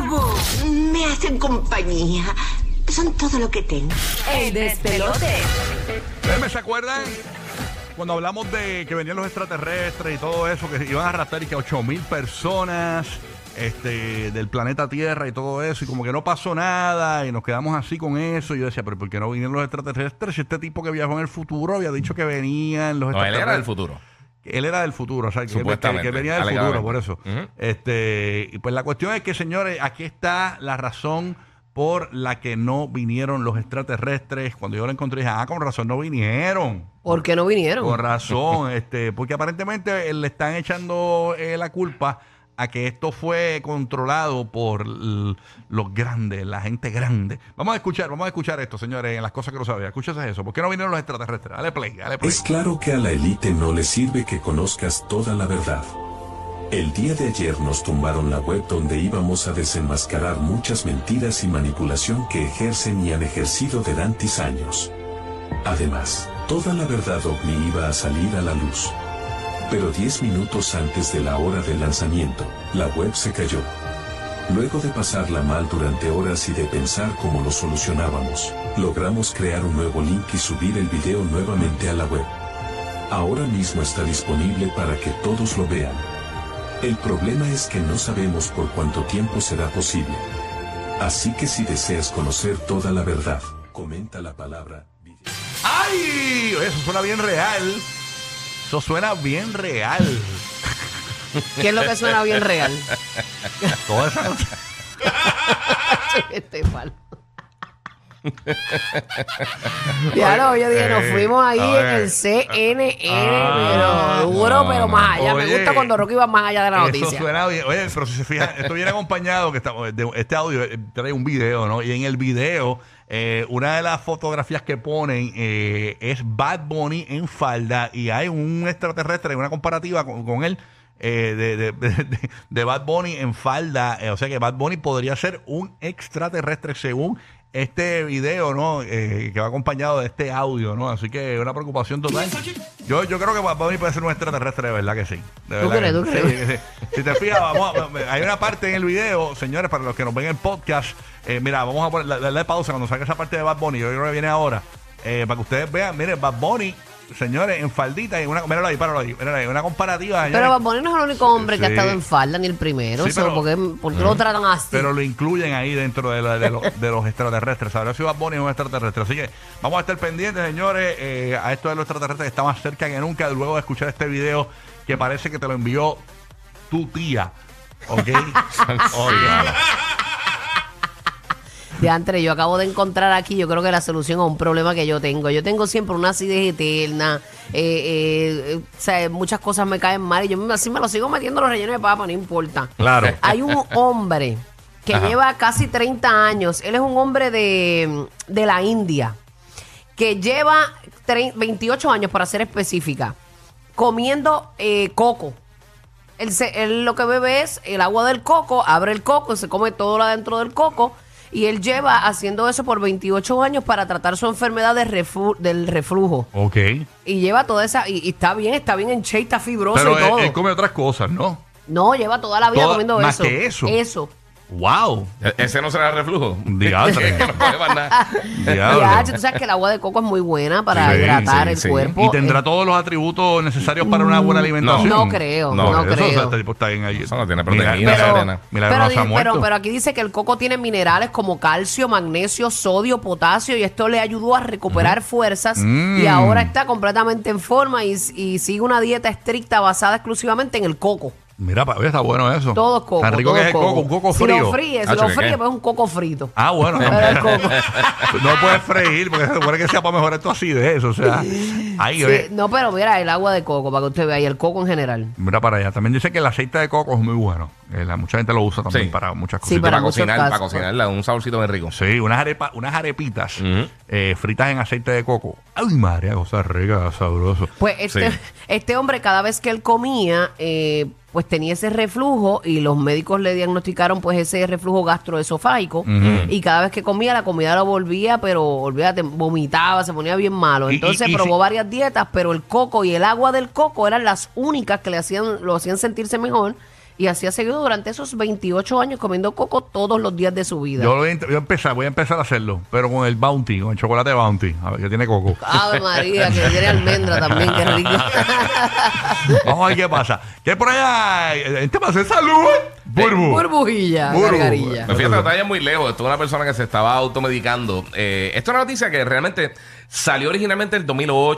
Burbu, Me hacen compañía. Son todo lo que tengo. el despelote. ¿Ustedes se acuerdan cuando hablamos de que venían los extraterrestres y todo eso, que iban a arrastrar y que 8 mil personas este, del planeta Tierra y todo eso, y como que no pasó nada, y nos quedamos así con eso? Y yo decía, pero ¿por qué no vinieron los extraterrestres? Si este tipo que viajó en el futuro había dicho que venían los No, él extraterrestres. era del futuro. Él era del futuro, o sea, que, que- venía del futuro, por eso. Este, y pues la cuestión es que, señores, aquí está la razón por la que no vinieron los extraterrestres. Cuando yo lo encontré, dije, ah, con razón no vinieron. ¿Por qué no vinieron? Con razón, este, porque aparentemente le están echando eh, la culpa a que esto fue controlado por los grandes, la gente grande. Vamos a escuchar, vamos a escuchar esto, señores, en las cosas que no sabía. Escúchese eso. ¿Por qué no vinieron los extraterrestres? Es claro que a la élite no le sirve que conozcas toda la verdad. El día de ayer nos tumbaron la web donde íbamos a desenmascarar muchas mentiras y manipulación que ejercen y han ejercido durante años. Además, toda la verdad ovni iba a salir a la luz. Pero 10 minutos antes de la hora del lanzamiento, la web se cayó. Luego de pasarla mal durante horas y de pensar cómo lo solucionábamos, logramos crear un nuevo link y subir el video nuevamente a la web. Ahora mismo está disponible para que todos lo vean. El problema es que no sabemos por cuánto tiempo será posible. Así que si deseas conocer toda la verdad, comenta la palabra. ¡Ay! Eso suena bien real. Eso suena bien real. ¿Qué es lo que suena bien real? Toda esa este palo. Ya lo, yo dije, nos Eh, fuimos ahí en el CNN, Ah, pero duro, no, pero más allá. Me gusta cuando Rocky va más allá de la Eso noticia. suena. Oye, pero si se fijan, esto viene acompañado, que de este audio eh, trae un video, ¿no? Y en el video, eh, una de las fotografías que ponen eh, es Bad Bunny en falda y hay un extraterrestre, una comparativa con, con él. eh, de, de, de- de Bad Bunny en falda, eh, o sea que Bad Bunny podría ser un extraterrestre según este video, ¿no? Eh, que va acompañado de este audio, ¿no? Así que una preocupación total. Yo, yo creo que Bad Bunny puede ser un extraterrestre, de verdad que sí. De ¿Tú verdad crees? que ¿Tú sí. crees? Sí, sí. Si te fijas, vamos a- hay una parte en el video, señores, para los que nos ven en el podcast. eh, mira, vamos a poner, la- darle pausa cuando salga esa parte de Bad Bunny. Yo creo que viene ahora. eh, para que ustedes vean, miren, Bad Bunny, señores, en faldita y una, míralo ahí, páralo ahí, míralo ahí, una comparativa. Pero. Bad Bunny no es el único hombre que ha estado en falda, ni el primero. Sí, pero- ¿por, qué, por qué lo tratan así? Pero lo incluyen ahí dentro de, la- de los- de los extraterrestres. Sabrá si Bad Bunny es un extraterrestre. Así que vamos a estar pendientes, señores, eh, a esto de los extraterrestres que está más cerca que nunca. Luego de escuchar este video que parece que te lo envió tu tía. ¿Ok? Ok. De antes, yo acabo de encontrar aquí, yo creo que la solución a un problema que yo tengo. Yo tengo siempre una acidez eterna, eh, eh, eh, o sea, muchas cosas me caen mal y yo me- así me lo sigo metiendo los rellenos de papa, no importa. Claro. Hay un hombre que Ajá. lleva casi 30 años, él es un hombre de, de la India, que lleva tre- 28 años, para ser específica, comiendo eh, coco. Él, se- él lo que bebe es el agua del coco, abre el coco, se come todo lo adentro del coco y él lleva haciendo eso por 28 años para tratar su enfermedad de reflu- del reflujo. Ok. Y lleva toda esa, y, y está bien, está bien en shape, está fibroso Pero y él, todo. él come otras cosas, ¿no? No, lleva toda la vida Toda- comiendo más eso. que eso. Eso. ¡Wow! E- Ese no será reflujo. Diantre. Que no puede más nada. Diablo. Ya, tú sabes que el agua de coco es muy buena para Sí, hidratar sí, el sí. cuerpo. ¿Y tendrá Eh, todos los atributos necesarios para una buena alimentación? No creo, no eso, creo. o sea, este tipo está bien ahí. Eso no tiene proteína, milagro pero, no se ha di- muerto. pero, pero aquí dice que el coco tiene minerales como calcio, magnesio, sodio, potasio y esto le ayudó a recuperar fuerzas Mm. y ahora está completamente en forma y, y sigue una dieta estricta basada exclusivamente en el coco. Mira, pa- oye, está bueno eso. Todo coco. Tan rico todo que es el coco, un coco Si frío. lo fríes, si Hacho, lo ¿qué fríes, pues es un coco frito. Ah, bueno. Pero el coco. no puedes freír porque se supone que sea para mejorar tu acidez. O sea, ahí, Sí, oye, no, pero mira, el agua de coco, para que usted vea, y el coco en general. Mira para allá. También dice que el aceite de coco es muy bueno. Eh, la- mucha gente lo usa también Sí. para muchas Sí, cosas. para para muchos cocinar, para casos. cocinarla, un saborcito bien rico. Sí, unas, arepa- unas arepitas eh, fritas en aceite de coco. Ay, María, cosa rica, sabroso. Pues este, Sí. este hombre, cada vez que él comía, eh, pues tenía ese reflujo y los médicos le diagnosticaron pues ese reflujo gastroesofágico. Y cada vez que comía la comida lo volvía, pero olvídate, vomitaba, se ponía bien malo. Y- y- Entonces y probó si- varias dietas, pero el coco y el agua del coco eran las únicas que le hacían, lo hacían sentirse mejor y así ha seguido durante esos 28 años comiendo coco todos los días de su vida. Yo voy a, int- voy a empezar, voy a empezar a hacerlo, pero con el Bounty, con el chocolate Bounty, a ver que tiene coco. Ave María, que tiene almendra también, qué rico. Vamos a ver qué pasa. ¿Qué por allá? El tema de salud. Burbu. Burbujilla, Burbu. gargarilla. Pero fíjate, está ya muy lejos. Esto es una persona que se estaba automedicando. Eh, esto es una noticia que realmente salió originalmente el 2008.